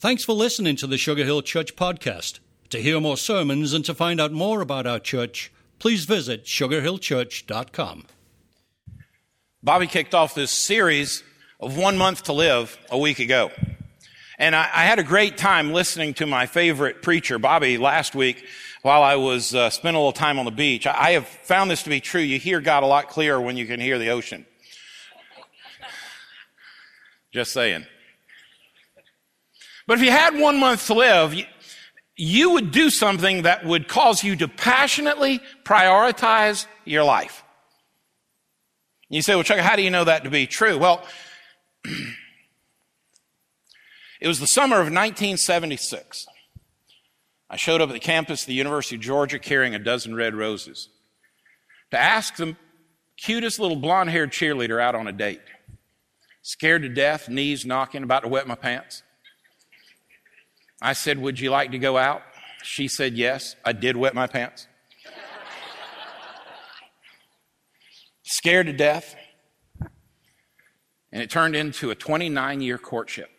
Thanks for listening to the Sugar Hill Church podcast. To hear more sermons and to find out more about our church, please visit sugarhillchurch.com. Bobby kicked off this series of One Month to Live a week ago. And I, I had a great time listening to my favorite preacher, Bobby, last week while I was uh, spending a little time on the beach. I, I have found this to be true. You hear God a lot clearer when you can hear the ocean. Just saying. But if you had one month to live, you, would do something that would cause you to passionately prioritize your life. You say, well, Chuck, how do you know that to be true? Well, it was the summer of 1976. I showed up at the campus of the University of Georgia carrying a dozen red roses to ask the cutest little blonde haired cheerleader out on a date. Scared to death, knees knocking, about to wet my pants. I said, Would you like to go out? She said, Yes. I did wet my pants. Scared to death. And it turned into a 29 year courtship.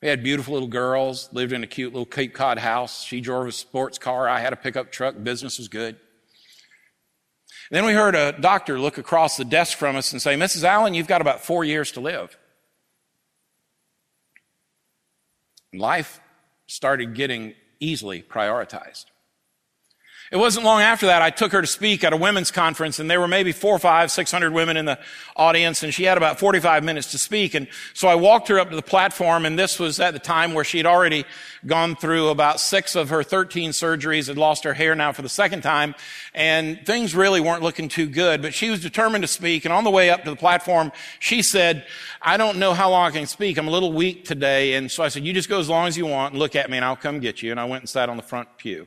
We had beautiful little girls, lived in a cute little Cape Cod house. She drove a sports car. I had a pickup truck. Business was good. Then we heard a doctor look across the desk from us and say, Mrs. Allen, you've got about four years to live. Life started getting easily prioritized. It wasn't long after that I took her to speak at a women's conference and there were maybe four, five, six hundred women in the audience and she had about 45 minutes to speak. And so I walked her up to the platform and this was at the time where she had already gone through about six of her 13 surgeries, had lost her hair now for the second time and things really weren't looking too good, but she was determined to speak. And on the way up to the platform, she said, I don't know how long I can speak. I'm a little weak today. And so I said, you just go as long as you want and look at me and I'll come get you. And I went and sat on the front pew.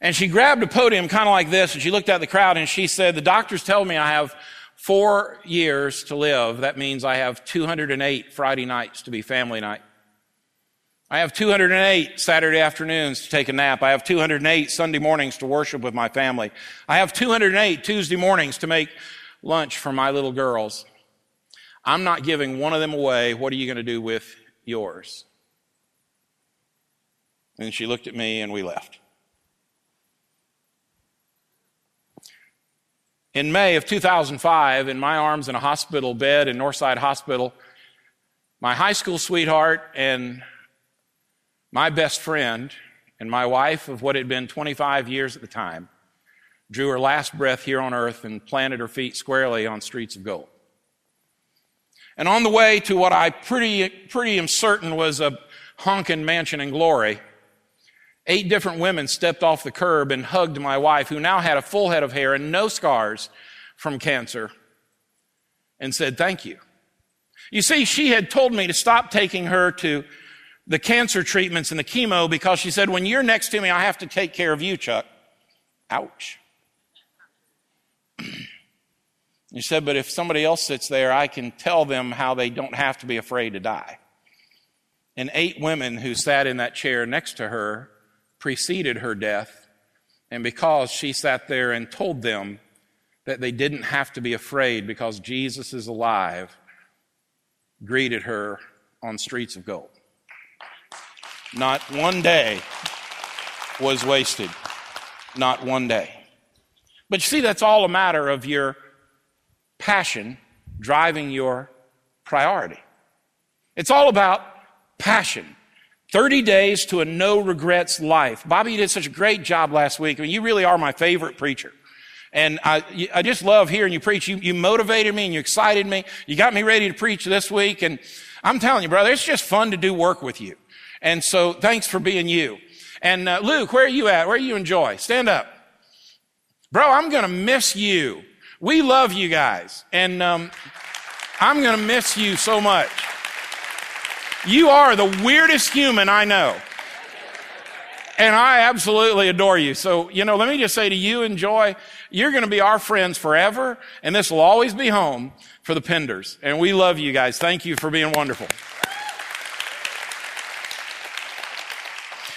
And she grabbed a podium kind of like this and she looked at the crowd and she said, the doctors tell me I have four years to live. That means I have 208 Friday nights to be family night. I have 208 Saturday afternoons to take a nap. I have 208 Sunday mornings to worship with my family. I have 208 Tuesday mornings to make lunch for my little girls. I'm not giving one of them away. What are you going to do with yours? And she looked at me and we left. In May of 2005, in my arms in a hospital bed in Northside Hospital, my high school sweetheart and my best friend and my wife of what had been 25 years at the time drew her last breath here on earth and planted her feet squarely on streets of gold. And on the way to what I pretty, pretty am certain was a honking mansion in glory, Eight different women stepped off the curb and hugged my wife, who now had a full head of hair and no scars from cancer, and said, Thank you. You see, she had told me to stop taking her to the cancer treatments and the chemo because she said, When you're next to me, I have to take care of you, Chuck. Ouch. You said, but if somebody else sits there, I can tell them how they don't have to be afraid to die. And eight women who sat in that chair next to her preceded her death, and because she sat there and told them that they didn't have to be afraid because Jesus is alive, greeted her on streets of gold. Not one day was wasted. Not one day. But you see, that's all a matter of your passion driving your priority. It's all about passion. 30 days to a no regrets life. Bobby, you did such a great job last week. I mean, you really are my favorite preacher. And I, I just love hearing you preach. You, you motivated me and you excited me. You got me ready to preach this week. And I'm telling you, brother, it's just fun to do work with you. And so thanks for being you. And uh, Luke, where are you at? Where do you enjoy? Stand up. Bro, I'm going to miss you. We love you guys. And um, I'm going to miss you so much. You are the weirdest human I know. And I absolutely adore you. So, you know, let me just say to you and Joy, you're going to be our friends forever, and this will always be home for the Penders. And we love you guys. Thank you for being wonderful.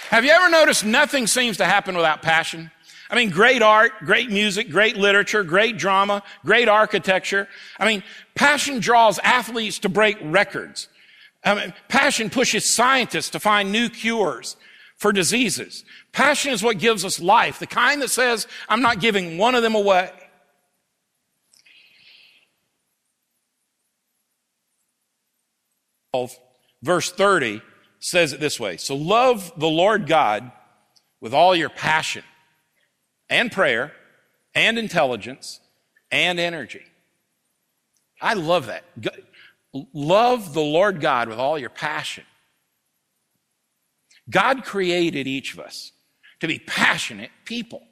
Have you ever noticed nothing seems to happen without passion? I mean, great art, great music, great literature, great drama, great architecture. I mean, passion draws athletes to break records. I mean, passion pushes scientists to find new cures for diseases. Passion is what gives us life, the kind that says, I'm not giving one of them away. Verse 30 says it this way So love the Lord God with all your passion and prayer and intelligence and energy. I love that. Love the Lord God with all your passion. God created each of us to be passionate people.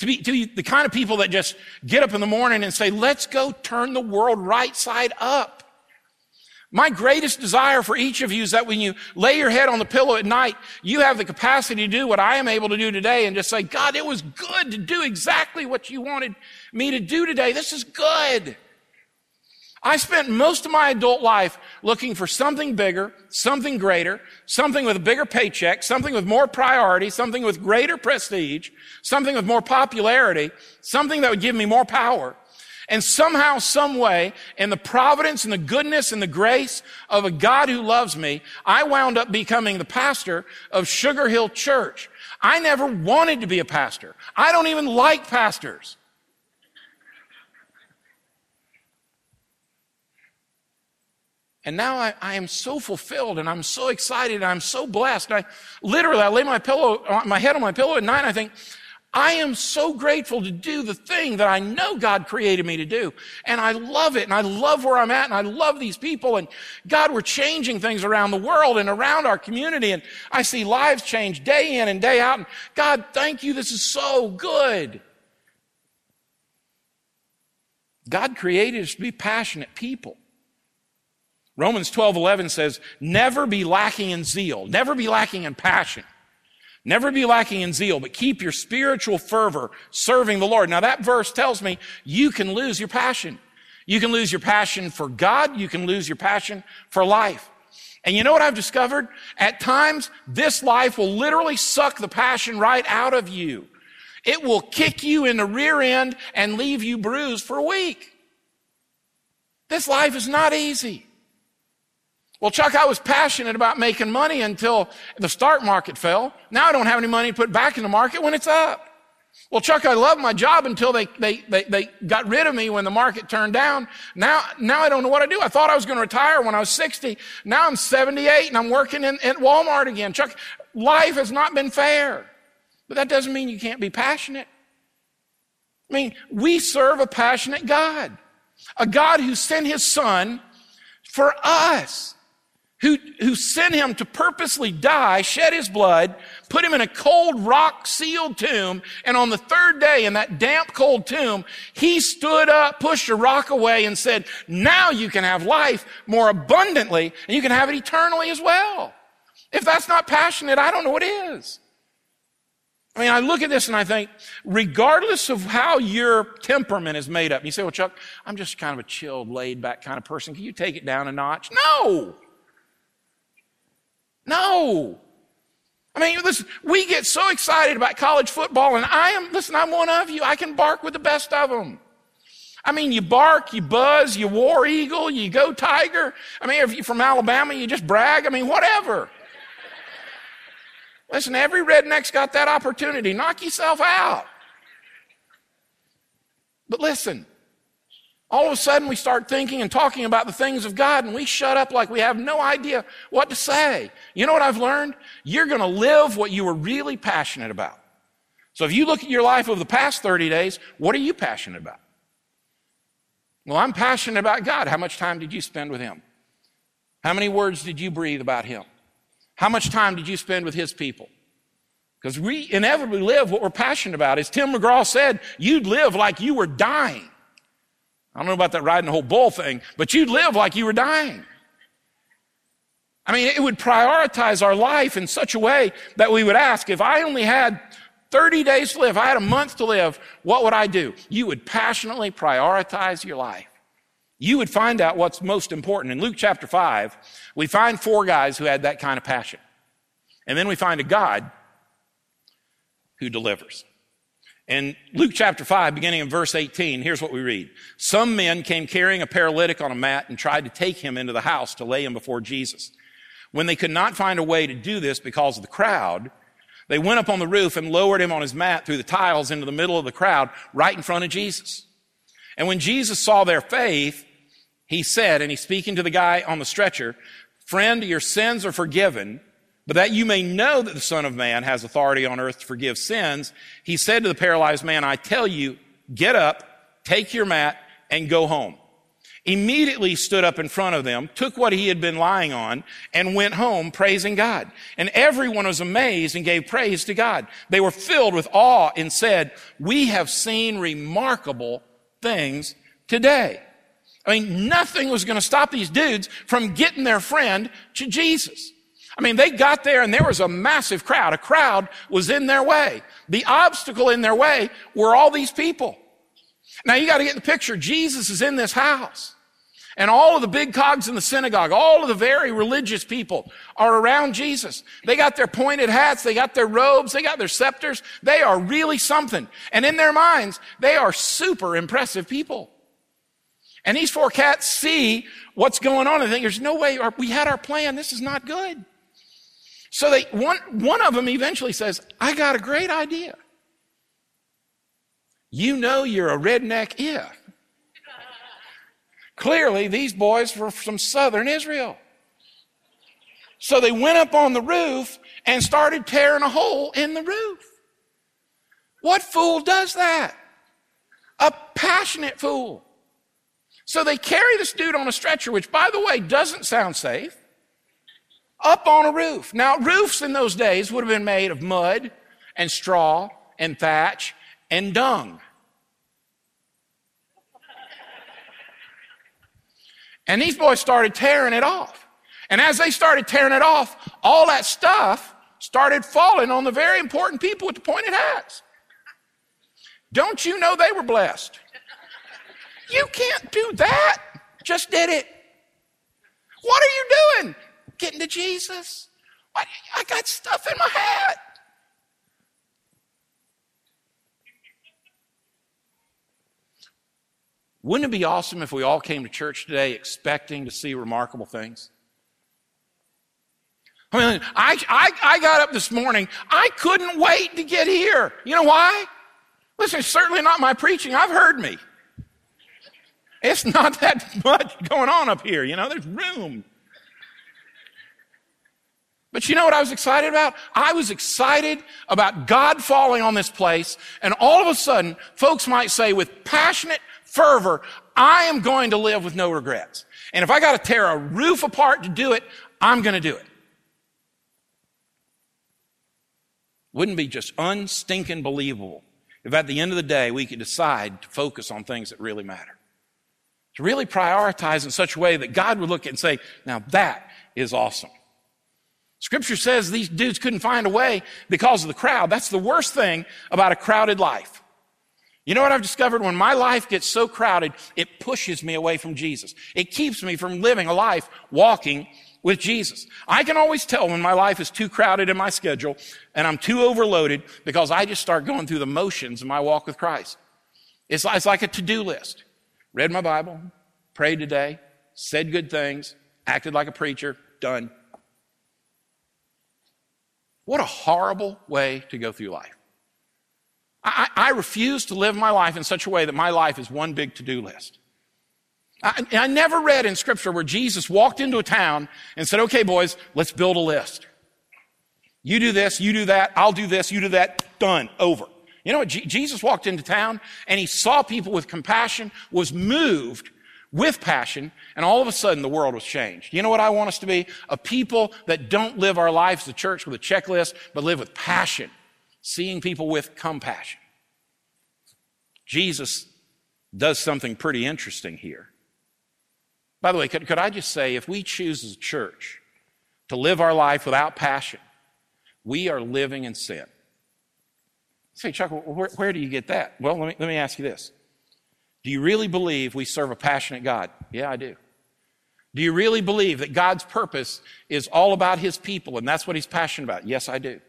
To be, to be the kind of people that just get up in the morning and say, let's go turn the world right side up. My greatest desire for each of you is that when you lay your head on the pillow at night, you have the capacity to do what I am able to do today and just say, God, it was good to do exactly what you wanted me to do today. This is good. I spent most of my adult life looking for something bigger, something greater, something with a bigger paycheck, something with more priority, something with greater prestige, something with more popularity, something that would give me more power. And somehow, some way, in the providence and the goodness and the grace of a God who loves me, I wound up becoming the pastor of Sugar Hill Church. I never wanted to be a pastor. I don't even like pastors. And now I, I, am so fulfilled and I'm so excited and I'm so blessed. I literally, I lay my pillow, uh, my head on my pillow at night and I think, I am so grateful to do the thing that I know God created me to do. And I love it. And I love where I'm at. And I love these people. And God, we're changing things around the world and around our community. And I see lives change day in and day out. And God, thank you. This is so good. God created us to be passionate people. Romans 12, 11 says, never be lacking in zeal, never be lacking in passion. Never be lacking in zeal, but keep your spiritual fervor serving the Lord. Now that verse tells me you can lose your passion. You can lose your passion for God. You can lose your passion for life. And you know what I've discovered? At times, this life will literally suck the passion right out of you. It will kick you in the rear end and leave you bruised for a week. This life is not easy. Well, Chuck, I was passionate about making money until the stock market fell. Now I don't have any money to put back in the market when it's up. Well, Chuck, I loved my job until they, they, they, they got rid of me when the market turned down. Now, now I don't know what to do. I thought I was going to retire when I was 60. Now I'm 78 and I'm working in, at Walmart again. Chuck, life has not been fair. But that doesn't mean you can't be passionate. I mean, we serve a passionate God. A God who sent his son for us who, sent him to purposely die, shed his blood, put him in a cold rock sealed tomb, and on the third day in that damp cold tomb, he stood up, pushed a rock away and said, now you can have life more abundantly and you can have it eternally as well. If that's not passionate, I don't know what is. I mean, I look at this and I think, regardless of how your temperament is made up, you say, well, Chuck, I'm just kind of a chilled, laid back kind of person. Can you take it down a notch? No! No. I mean, listen, we get so excited about college football, and I am, listen, I'm one of you. I can bark with the best of them. I mean, you bark, you buzz, you war eagle, you go tiger. I mean, if you're from Alabama, you just brag. I mean, whatever. Listen, every redneck's got that opportunity. Knock yourself out. But listen, all of a sudden, we start thinking and talking about the things of God, and we shut up like we have no idea what to say. You know what I've learned? You're going to live what you were really passionate about. So if you look at your life over the past 30 days, what are you passionate about? Well, I'm passionate about God. How much time did you spend with Him? How many words did you breathe about Him? How much time did you spend with His people? Because we inevitably live what we're passionate about. As Tim McGraw said, you'd live like you were dying. I don't know about that riding the whole bull thing, but you'd live like you were dying. I mean, it would prioritize our life in such a way that we would ask, if I only had 30 days to live, I had a month to live, what would I do? You would passionately prioritize your life. You would find out what's most important. In Luke chapter 5, we find four guys who had that kind of passion. And then we find a God who delivers. In Luke chapter 5, beginning in verse 18, here's what we read. Some men came carrying a paralytic on a mat and tried to take him into the house to lay him before Jesus. When they could not find a way to do this because of the crowd, they went up on the roof and lowered him on his mat through the tiles into the middle of the crowd, right in front of Jesus. And when Jesus saw their faith, he said, and he's speaking to the guy on the stretcher, friend, your sins are forgiven. But that you may know that the Son of Man has authority on earth to forgive sins, he said to the paralyzed man, I tell you, get up, take your mat, and go home. Immediately stood up in front of them, took what he had been lying on, and went home praising God. And everyone was amazed and gave praise to God. They were filled with awe and said, we have seen remarkable things today. I mean, nothing was going to stop these dudes from getting their friend to Jesus. I mean, they got there and there was a massive crowd. A crowd was in their way. The obstacle in their way were all these people. Now you got to get the picture. Jesus is in this house. And all of the big cogs in the synagogue, all of the very religious people are around Jesus. They got their pointed hats, they got their robes, they got their scepters. They are really something. And in their minds, they are super impressive people. And these four cats see what's going on and think, there's no way, we had our plan, this is not good. So they, one, one of them eventually says, I got a great idea. You know you're a redneck if. Clearly, these boys were from southern Israel. So they went up on the roof and started tearing a hole in the roof. What fool does that? A passionate fool. So they carry this dude on a stretcher, which, by the way, doesn't sound safe up on a roof. Now, roofs in those days would have been made of mud and straw and thatch and dung. And these boys started tearing it off. And as they started tearing it off, all that stuff started falling on the very important people with the pointed hats. Don't you know they were blessed? You can't do that. Just did it. What are you doing? Getting to Jesus? I got stuff in my head. Wouldn't it be awesome if we all came to church today expecting to see remarkable things? I mean, I, I, I got up this morning. I couldn't wait to get here. You know why? Listen, it's certainly not my preaching. I've heard me. It's not that much going on up here. You know, there's room. But you know what I was excited about? I was excited about God falling on this place, and all of a sudden, folks might say with passionate fervor, I am going to live with no regrets. And if I got to tear a roof apart to do it, I'm going to do it. Wouldn't be just unstinking believable if at the end of the day we could decide to focus on things that really matter. To really prioritize in such a way that God would look at and say, now that is awesome. Scripture says these dudes couldn't find a way because of the crowd. That's the worst thing about a crowded life. You know what I've discovered? When my life gets so crowded, it pushes me away from Jesus. It keeps me from living a life walking with Jesus. I can always tell when my life is too crowded in my schedule and I'm too overloaded because I just start going through the motions in my walk with Christ. It's, it's like a to-do list. Read my Bible, prayed today, said good things, acted like a preacher, done. What a horrible way to go through life. I, I refuse to live my life in such a way that my life is one big to do list. I, I never read in scripture where Jesus walked into a town and said, okay, boys, let's build a list. You do this, you do that, I'll do this, you do that, done, over. You know what? Jesus walked into town and he saw people with compassion, was moved with passion, and all of a sudden the world was changed. You know what I want us to be? A people that don't live our lives, the church, with a checklist, but live with passion, seeing people with compassion. Jesus does something pretty interesting here. By the way, could, could I just say, if we choose as a church to live our life without passion, we are living in sin. Say, Chuck, where, where do you get that? Well, let me, let me ask you this. Do you really believe we serve a passionate God? Yeah, I do. Do you really believe that God's purpose is all about his people and that's what he's passionate about? Yes, I do.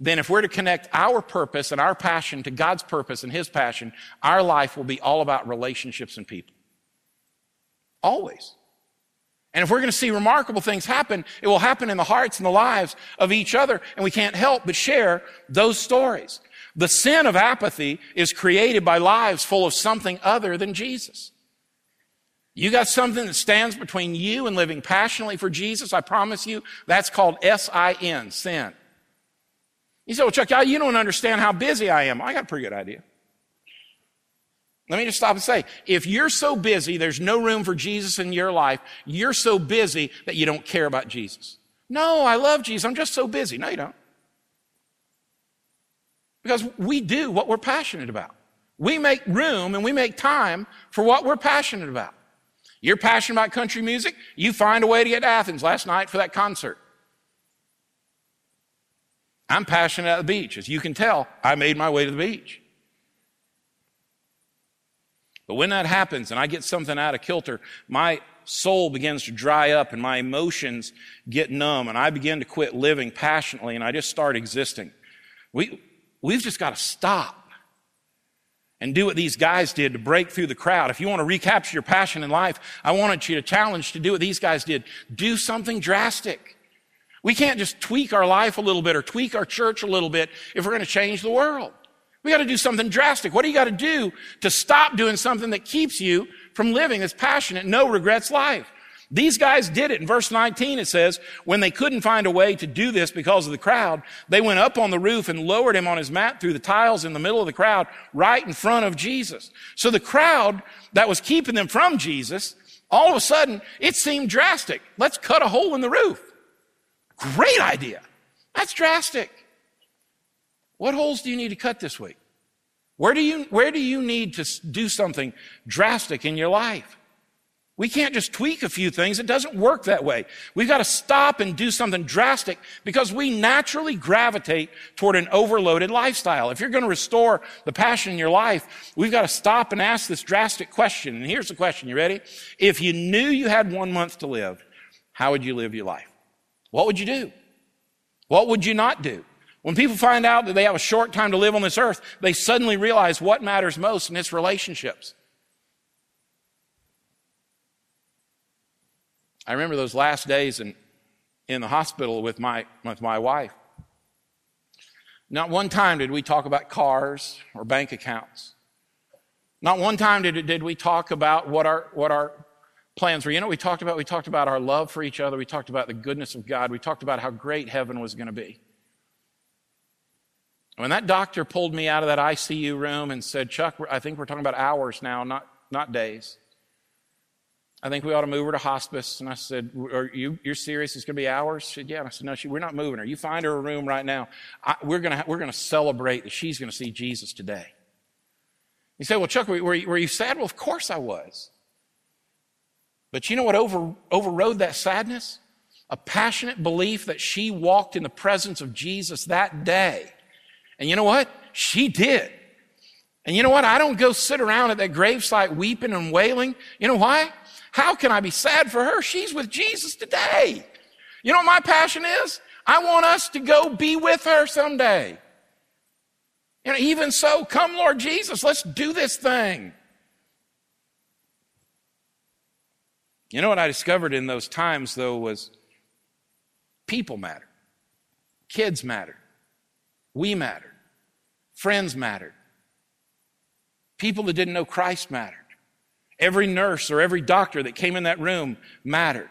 then if we're to connect our purpose and our passion to God's purpose and His passion, our life will be all about relationships and people. Always. And if we're going to see remarkable things happen, it will happen in the hearts and the lives of each other, and we can't help but share those stories. The sin of apathy is created by lives full of something other than Jesus. You got something that stands between you and living passionately for Jesus, I promise you, that's called S-I-N, sin. You say, well, Chuck, you don't understand how busy I am. I got a pretty good idea. Let me just stop and say, if you're so busy, there's no room for Jesus in your life, you're so busy that you don't care about Jesus. No, I love Jesus. I'm just so busy. No, you don't. Because we do what we're passionate about. We make room and we make time for what we're passionate about. You're passionate about country music, you find a way to get to Athens last night for that concert. I'm passionate at the beach. As you can tell, I made my way to the beach. But when that happens and I get something out of kilter, my soul begins to dry up and my emotions get numb and I begin to quit living passionately and I just start existing. We, we've just got to stop and do what these guys did to break through the crowd. If you want to recapture your passion in life, I wanted you to challenge to do what these guys did. Do something drastic. We can't just tweak our life a little bit or tweak our church a little bit if we're going to change the world. We got to do something drastic. What do you got to do to stop doing something that keeps you from living this passionate, no regrets life? These guys did it. In verse 19, it says, when they couldn't find a way to do this because of the crowd, they went up on the roof and lowered him on his mat through the tiles in the middle of the crowd, right in front of Jesus. So the crowd that was keeping them from Jesus, all of a sudden, it seemed drastic. Let's cut a hole in the roof. Great idea. That's drastic. What holes do you need to cut this week? Where do you, where do you need to do something drastic in your life? We can't just tweak a few things. It doesn't work that way. We've got to stop and do something drastic because we naturally gravitate toward an overloaded lifestyle. If you're going to restore the passion in your life, we've got to stop and ask this drastic question. And here's the question. You ready? If you knew you had one month to live, how would you live your life? What would you do? What would you not do? When people find out that they have a short time to live on this earth, they suddenly realize what matters most, and it's relationships. I remember those last days in, in the hospital with my, with my wife. Not one time did we talk about cars or bank accounts. Not one time did, did we talk about what our, what our plans were. You know we talked about? We talked about our love for each other. We talked about the goodness of God. We talked about how great heaven was going to be. When that doctor pulled me out of that ICU room and said, Chuck, I think we're talking about hours now, not, not days. I think we ought to move her to hospice. And I said, Are you, you're serious? It's going to be hours? She said, Yeah. And I said, No, she, we're not moving her. You find her a room right now. I, we're going to, we're going to celebrate that she's going to see Jesus today. You say, Well, Chuck, were, were, were you sad? Well, of course I was. But you know what over, overrode that sadness? A passionate belief that she walked in the presence of Jesus that day and you know what? She did. And you know what? I don't go sit around at that gravesite weeping and wailing. You know why? How can I be sad for her? She's with Jesus today. You know what my passion is? I want us to go be with her someday. And even so, come Lord Jesus, let's do this thing. You know what I discovered in those times, though, was people matter, kids matter, we matter. Friends matter, People that didn't know Christ mattered. Every nurse or every doctor that came in that room mattered.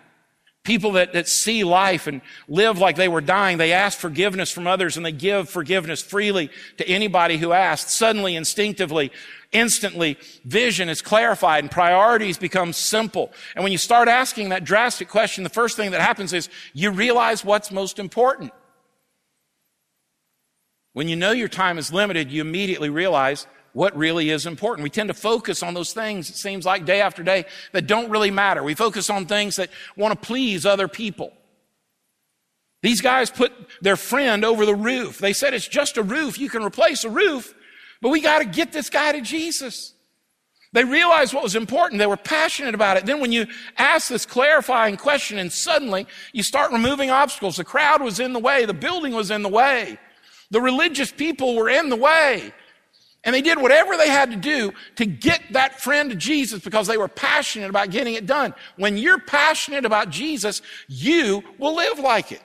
People that, that see life and live like they were dying, they ask forgiveness from others and they give forgiveness freely to anybody who asks. Suddenly, instinctively, instantly, vision is clarified and priorities become simple. And when you start asking that drastic question, the first thing that happens is you realize what's most important. When you know your time is limited, you immediately realize what really is important. We tend to focus on those things, it seems like day after day, that don't really matter. We focus on things that want to please other people. These guys put their friend over the roof. They said it's just a roof. You can replace a roof, but we got to get this guy to Jesus. They realized what was important. They were passionate about it. Then when you ask this clarifying question and suddenly you start removing obstacles, the crowd was in the way, the building was in the way. The religious people were in the way. And they did whatever they had to do to get that friend to Jesus because they were passionate about getting it done. When you're passionate about Jesus, you will live like it.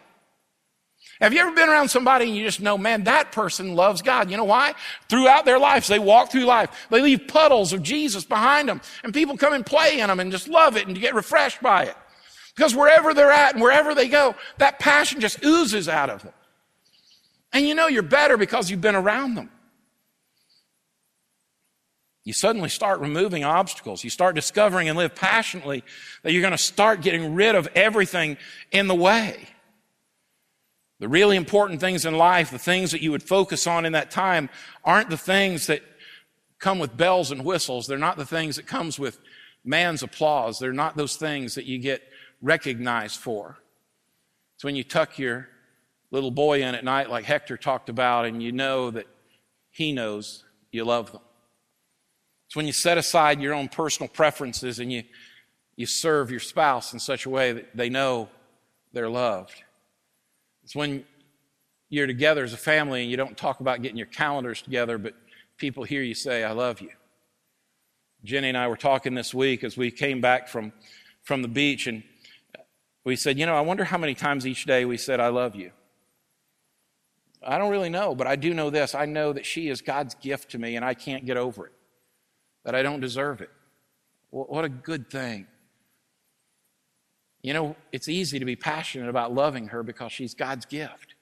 Have you ever been around somebody and you just know, man, that person loves God? You know why? Throughout their lives, they walk through life. They leave puddles of Jesus behind them and people come and play in them and just love it and get refreshed by it. Because wherever they're at and wherever they go, that passion just oozes out of them. And you know you're better because you've been around them. You suddenly start removing obstacles. You start discovering and live passionately that you're going to start getting rid of everything in the way. The really important things in life, the things that you would focus on in that time, aren't the things that come with bells and whistles. They're not the things that comes with man's applause. They're not those things that you get recognized for. It's when you tuck your little boy in at night, like Hector talked about, and you know that he knows you love them. It's when you set aside your own personal preferences and you, you serve your spouse in such a way that they know they're loved. It's when you're together as a family and you don't talk about getting your calendars together, but people hear you say, I love you. Jenny and I were talking this week as we came back from, from the beach, and we said, You know, I wonder how many times each day we said, I love you. I don't really know, but I do know this. I know that she is God's gift to me, and I can't get over it that I don't deserve it. What a good thing. You know, it's easy to be passionate about loving her because she's God's gift.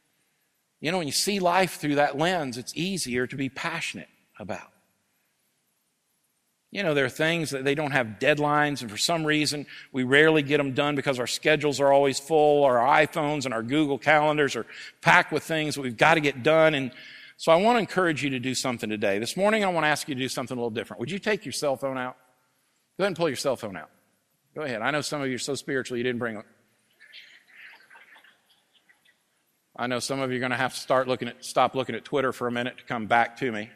You know, when you see life through that lens, it's easier to be passionate about. You know, there are things that they don't have deadlines, and for some reason, we rarely get them done because our schedules are always full, our iPhones and our Google calendars are packed with things that we've got to get done. And so I want to encourage you to do something today. This morning, I want to ask you to do something a little different. Would you take your cell phone out? Go ahead and pull your cell phone out. Go ahead. I know some of you are so spiritual you didn't bring it. I know some of you are going to have to start looking at, stop looking at Twitter for a minute to come back to me.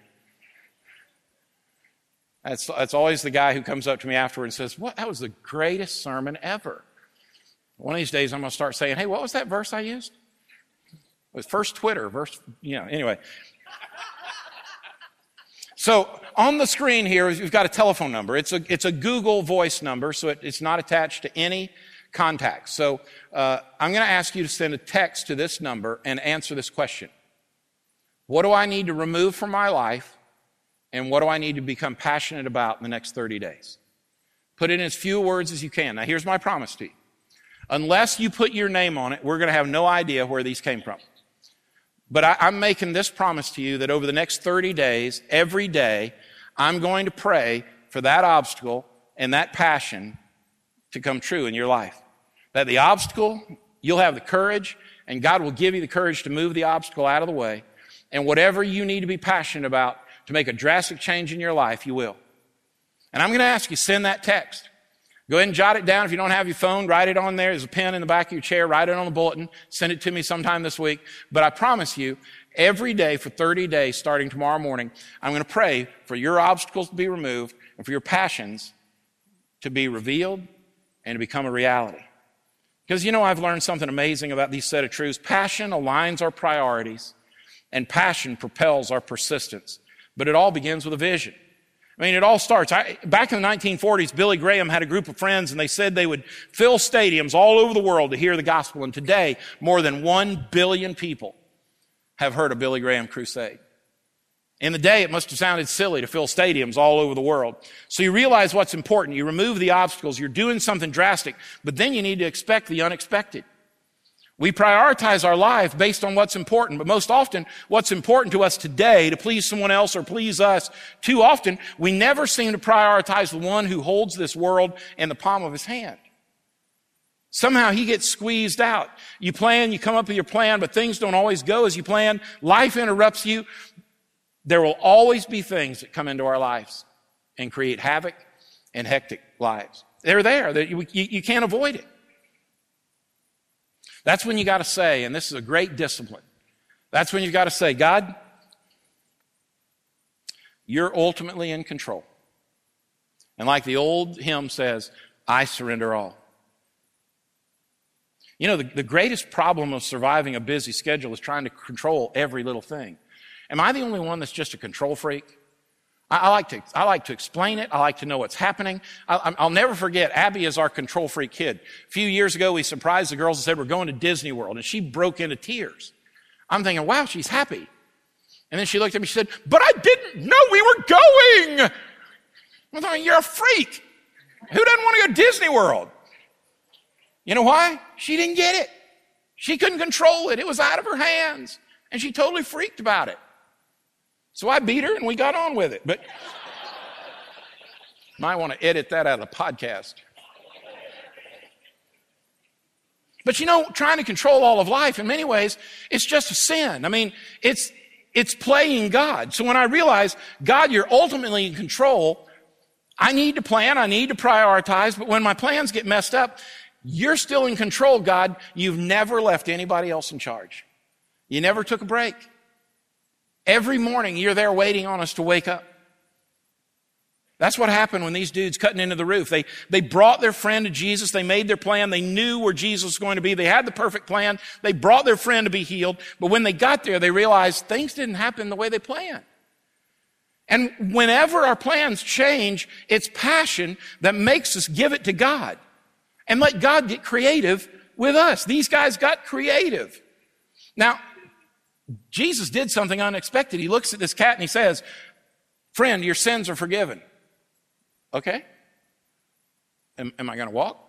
That's, that's always the guy who comes up to me afterward and says, What? That was the greatest sermon ever. One of these days, I'm going to start saying, Hey, what was that verse I used? It was first Twitter, verse, you know, anyway. So on the screen here, we've got a telephone number. It's a, it's a Google voice number, so it, it's not attached to any contacts. So uh, I'm going to ask you to send a text to this number and answer this question. What do I need to remove from my life? And what do I need to become passionate about in the next 30 days? Put it in as few words as you can. Now, here's my promise to you. Unless you put your name on it, we're going to have no idea where these came from. But I, am making this promise to you that over the next 30 days, every day, I'm going to pray for that obstacle and that passion to come true in your life. That the obstacle, you'll have the courage, and God will give you the courage to move the obstacle out of the way. And whatever you need to be passionate about to make a drastic change in your life, you will. And I'm going to ask you, send that text. Go ahead and jot it down. If you don't have your phone, write it on there. There's a pen in the back of your chair. Write it on the bulletin. Send it to me sometime this week. But I promise you, every day for 30 days, starting tomorrow morning, I'm going to pray for your obstacles to be removed and for your passions to be revealed and to become a reality. Because you know, I've learned something amazing about these set of truths. Passion aligns our priorities and passion propels our persistence. But it all begins with a vision. I mean, it all starts. I, back in the 1940s, Billy Graham had a group of friends and they said they would fill stadiums all over the world to hear the gospel. And today, more than one billion people have heard a Billy Graham crusade. In the day, it must have sounded silly to fill stadiums all over the world. So you realize what's important. You remove the obstacles. You're doing something drastic, but then you need to expect the unexpected. We prioritize our life based on what's important, but most often what's important to us today to please someone else or please us, too often we never seem to prioritize the one who holds this world in the palm of his hand. Somehow he gets squeezed out. You plan, you come up with your plan, but things don't always go as you plan. Life interrupts you. There will always be things that come into our lives and create havoc and hectic lives. They're there. You, can't avoid it. That's when you got to say, and this is a great discipline, that's when you've got to say, God, you're ultimately in control. And like the old hymn says, I surrender all. You know, the, the greatest problem of surviving a busy schedule is trying to control every little thing. Am I the only one that's just a control freak? I, like to, I like to explain it. I like to know what's happening. I, I'll never forget, Abby is our control freak kid. A few years ago, we surprised the girls and said, we're going to Disney World, and she broke into tears. I'm thinking, wow, she's happy. And then she looked at me, she said, but I didn't know we were going. I'm thought, you're a freak. Who doesn't want to go to Disney World? You know why? She didn't get it. She couldn't control it. It was out of her hands. And she totally freaked about it. So I beat her and we got on with it. But might want to edit that out of the podcast. But you know, trying to control all of life in many ways, it's just a sin. I mean, it's, it's playing God. So when I realize, God, you're ultimately in control, I need to plan, I need to prioritize, but when my plans get messed up, you're still in control, God. You've never left anybody else in charge. You never took a break. Every morning you're there waiting on us to wake up. That's what happened when these dudes cutting into the roof. They, they brought their friend to Jesus. They made their plan. They knew where Jesus was going to be. They had the perfect plan. They brought their friend to be healed. But when they got there, they realized things didn't happen the way they planned. And whenever our plans change, it's passion that makes us give it to God and let God get creative with us. These guys got creative. Now, Jesus did something unexpected. He looks at this cat and he says, Friend, your sins are forgiven. Okay. Am, am I going to walk?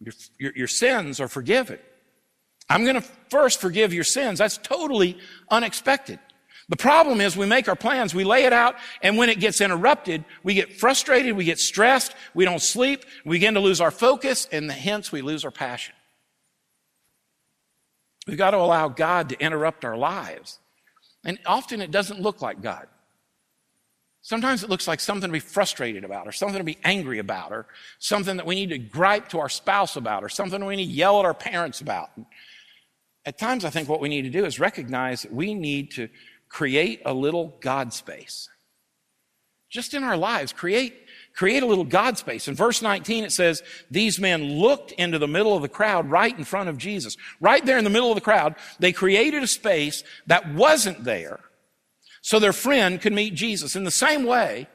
Your, your, your sins are forgiven. I'm going to first forgive your sins. That's totally unexpected. The problem is we make our plans, we lay it out, and when it gets interrupted, we get frustrated, we get stressed, we don't sleep, we begin to lose our focus, and hence we lose our passion. We've got to allow God to interrupt our lives. And often it doesn't look like God. Sometimes it looks like something to be frustrated about, or something to be angry about, or something that we need to gripe to our spouse about, or something we need to yell at our parents about. At times, I think what we need to do is recognize that we need to create a little God space. Just in our lives, create, create a little God space. In verse 19, it says, these men looked into the middle of the crowd right in front of Jesus. Right there in the middle of the crowd, they created a space that wasn't there so their friend could meet Jesus. In the same way,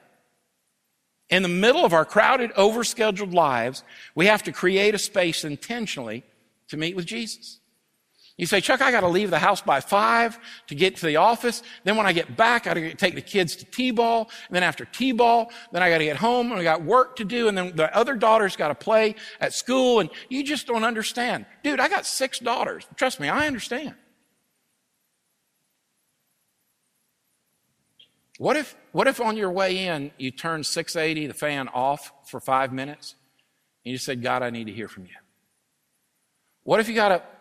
in the middle of our crowded, overscheduled lives, we have to create a space intentionally to meet with Jesus. You say, Chuck, I got to leave the house by five to get to the office. Then when I get back, I got to take the kids to T-ball. And then after T-ball, then I got to get home and I got work to do. And then the other daughter's got to play at school. And you just don't understand. Dude, I got six daughters. Trust me, I understand. What if, what if on your way in, you turned 680, the fan off for five minutes, and you said, God, I need to hear from you? What if you got up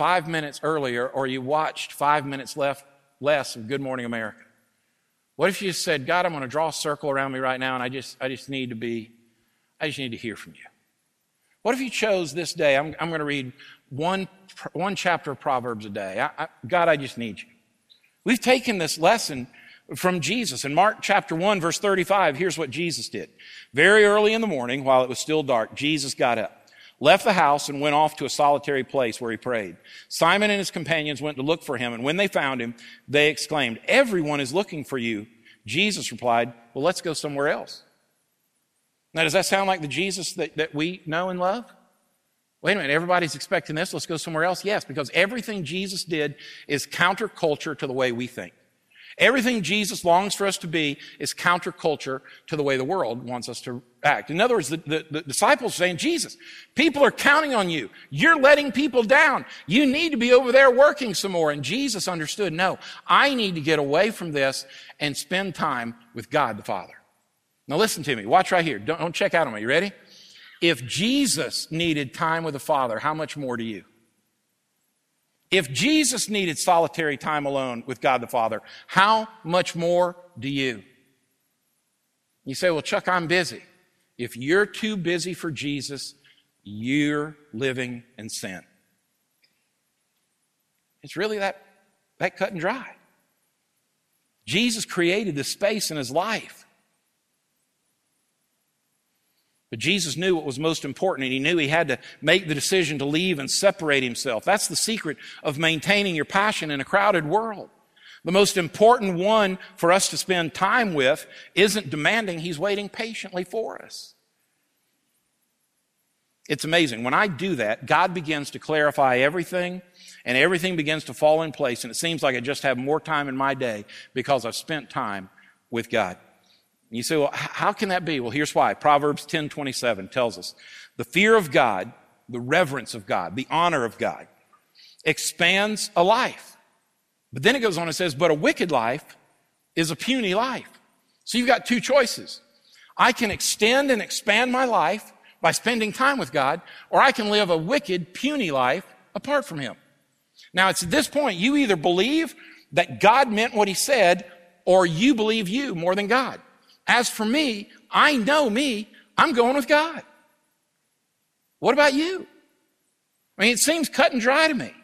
five minutes earlier or you watched five minutes left, less of Good Morning America? What if you said, God, I'm going to draw a circle around me right now and I just, I just need to be, I just need to hear from you? What if you chose this day? I'm, I'm going to read one, one chapter of Proverbs a day. I, I, God, I just need you. We've taken this lesson from Jesus. In Mark chapter 1, verse 35, here's what Jesus did. Very early in the morning, while it was still dark, Jesus got up left the house and went off to a solitary place where he prayed. Simon and his companions went to look for him, and when they found him, they exclaimed, Everyone is looking for you. Jesus replied, Well, let's go somewhere else. Now, does that sound like the Jesus that, that we know and love? Wait a minute, everybody's expecting this. Let's go somewhere else. Yes, because everything Jesus did is counterculture to the way we think. Everything Jesus longs for us to be is counterculture to the way the world wants us to act. In other words, the, the, the, disciples saying, Jesus, people are counting on you. You're letting people down. You need to be over there working some more. And Jesus understood, no, I need to get away from this and spend time with God the Father. Now listen to me. Watch right here. Don't, don't check out on me. You ready? If Jesus needed time with the Father, how much more do you? If Jesus needed solitary time alone with God the Father, how much more do you? You say, well, Chuck, I'm busy. If you're too busy for Jesus, you're living in sin. It's really that, that cut and dry. Jesus created this space in his life. But Jesus knew what was most important and he knew he had to make the decision to leave and separate himself. That's the secret of maintaining your passion in a crowded world. The most important one for us to spend time with isn't demanding, he's waiting patiently for us. It's amazing. When I do that, God begins to clarify everything and everything begins to fall in place. And it seems like I just have more time in my day because I've spent time with God. You say, well, how can that be? Well, here's why. Proverbs 10 27 tells us the fear of God, the reverence of God, the honor of God expands a life. But then it goes on and says, but a wicked life is a puny life. So you've got two choices. I can extend and expand my life by spending time with God, or I can live a wicked, puny life apart from Him. Now it's at this point you either believe that God meant what He said, or you believe you more than God. As for me, I know me. I'm going with God. What about you? I mean, it seems cut and dry to me.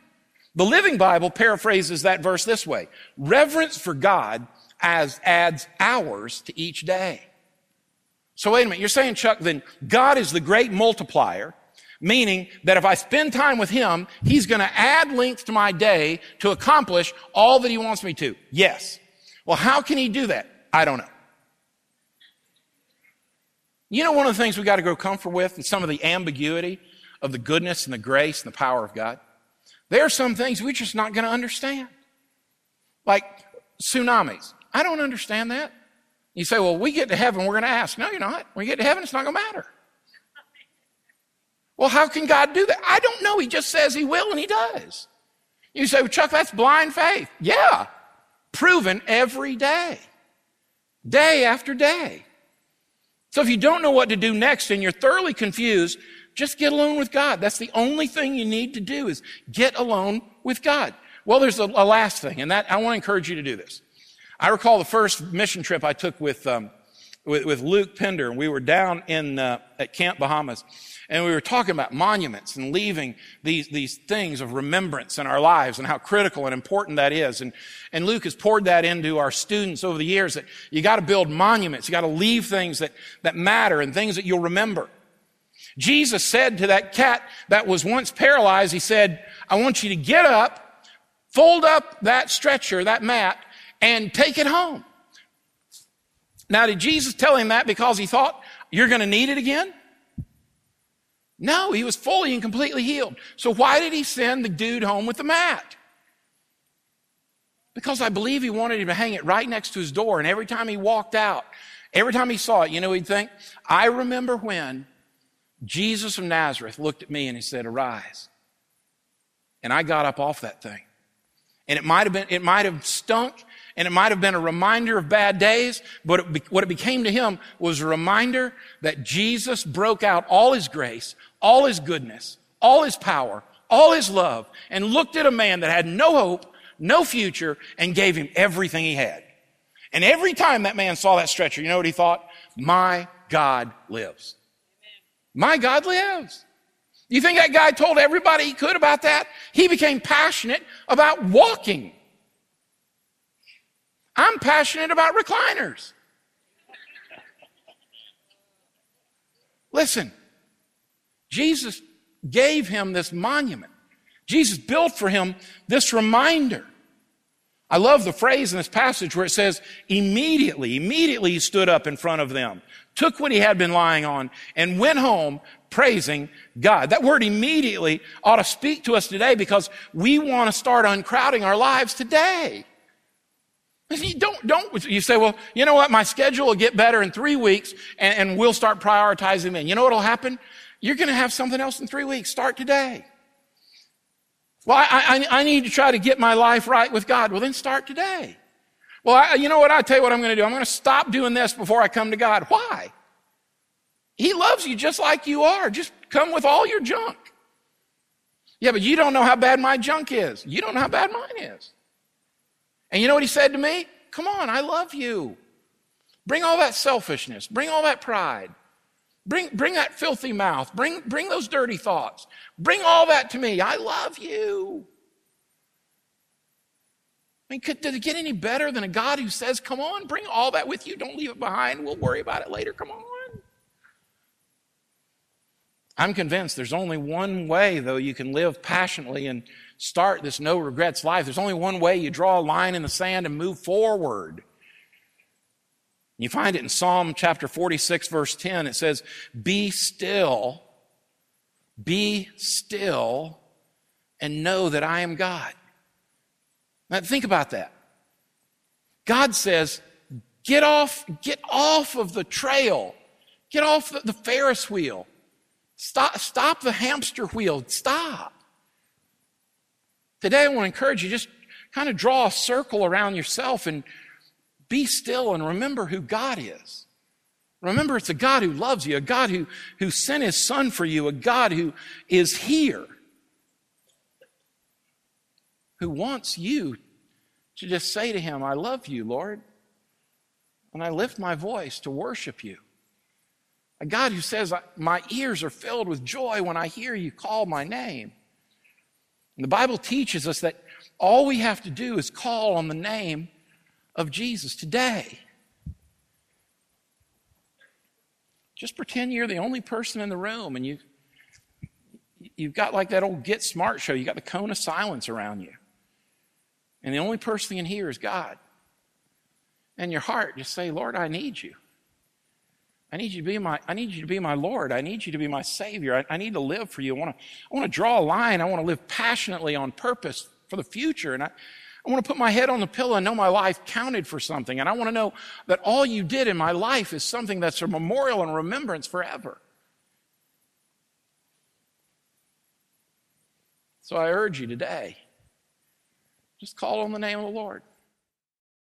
The Living Bible paraphrases that verse this way. Reverence for God as adds hours to each day. So wait a minute. You're saying, Chuck, then God is the great multiplier, meaning that if I spend time with Him, He's going to add length to my day to accomplish all that He wants me to. Yes. Well, how can He do that? I don't know. You know, one of the things we got to grow comfort with and some of the ambiguity of the goodness and the grace and the power of God? There are some things we're just not going to understand. Like tsunamis. I don't understand that. You say, well, we get to heaven, we're going to ask. No, you're not. When you get to heaven, it's not going to matter. Well, how can God do that? I don't know. He just says he will and he does. You say, well, Chuck, that's blind faith. Yeah. Proven every day. Day after day. So if you don't know what to do next and you're thoroughly confused, just get alone with God. That's the only thing you need to do is get alone with God. Well, there's a, a last thing, and that I want to encourage you to do this. I recall the first mission trip I took with, um, with, with, Luke Pender, and we were down in, uh, at Camp Bahamas, and we were talking about monuments and leaving these, these things of remembrance in our lives and how critical and important that is. And, and Luke has poured that into our students over the years that you got to build monuments. You got to leave things that, that matter and things that you'll remember. Jesus said to that cat that was once paralyzed, he said, I want you to get up, fold up that stretcher, that mat, and take it home. Now, did Jesus tell him that because he thought you're going to need it again? No, he was fully and completely healed. So why did he send the dude home with the mat? Because I believe he wanted him to hang it right next to his door. And every time he walked out, every time he saw it, you know, he'd think, I remember when Jesus of Nazareth looked at me and he said, arise. And I got up off that thing. And it might have been, it might have stunk and it might have been a reminder of bad days, but it, what it became to him was a reminder that Jesus broke out all his grace, all his goodness, all his power, all his love, and looked at a man that had no hope, no future, and gave him everything he had. And every time that man saw that stretcher, you know what he thought? My God lives. My God lives. You think that guy told everybody he could about that? He became passionate about walking. I'm passionate about recliners. Listen, Jesus gave him this monument. Jesus built for him this reminder. I love the phrase in this passage where it says, immediately, immediately he stood up in front of them, took what he had been lying on, and went home praising God. That word immediately ought to speak to us today because we want to start uncrowding our lives today. You don't, don't, you say, well, you know what? My schedule will get better in three weeks and, and we'll start prioritizing then. You know what'll happen? You're going to have something else in three weeks. Start today. Well, I, I, I, need to try to get my life right with God. Well, then start today. Well, I, you know what? i tell you what I'm going to do. I'm going to stop doing this before I come to God. Why? He loves you just like you are. Just come with all your junk. Yeah, but you don't know how bad my junk is. You don't know how bad mine is. And you know what he said to me? Come on, I love you. Bring all that selfishness, bring all that pride, bring, bring that filthy mouth, bring, bring those dirty thoughts, bring all that to me. I love you. I mean, could, did it get any better than a God who says, Come on, bring all that with you, don't leave it behind, we'll worry about it later, come on? I'm convinced there's only one way, though, you can live passionately and start this no regrets life. There's only one way you draw a line in the sand and move forward. You find it in Psalm chapter 46, verse 10. It says, Be still, be still, and know that I am God. Now, think about that. God says, Get off, get off of the trail. Get off the, the Ferris wheel. Stop, stop the hamster wheel. Stop. Today, I want to encourage you just kind of draw a circle around yourself and be still and remember who God is. Remember, it's a God who loves you, a God who, who sent his son for you, a God who is here, who wants you to just say to him, I love you, Lord. And I lift my voice to worship you. A God who says, My ears are filled with joy when I hear you call my name. And the Bible teaches us that all we have to do is call on the name of Jesus today. Just pretend you're the only person in the room and you, you've got like that old Get Smart show, you got the cone of silence around you. And the only person in here is God. And your heart, just say, Lord, I need you. I need you to be my, I need you to be my Lord. I need you to be my Savior. I, I need to live for you. I want to, I want to draw a line. I want to live passionately on purpose for the future. And I, I want to put my head on the pillow and know my life counted for something. And I want to know that all you did in my life is something that's a memorial and remembrance forever. So I urge you today, just call on the name of the Lord.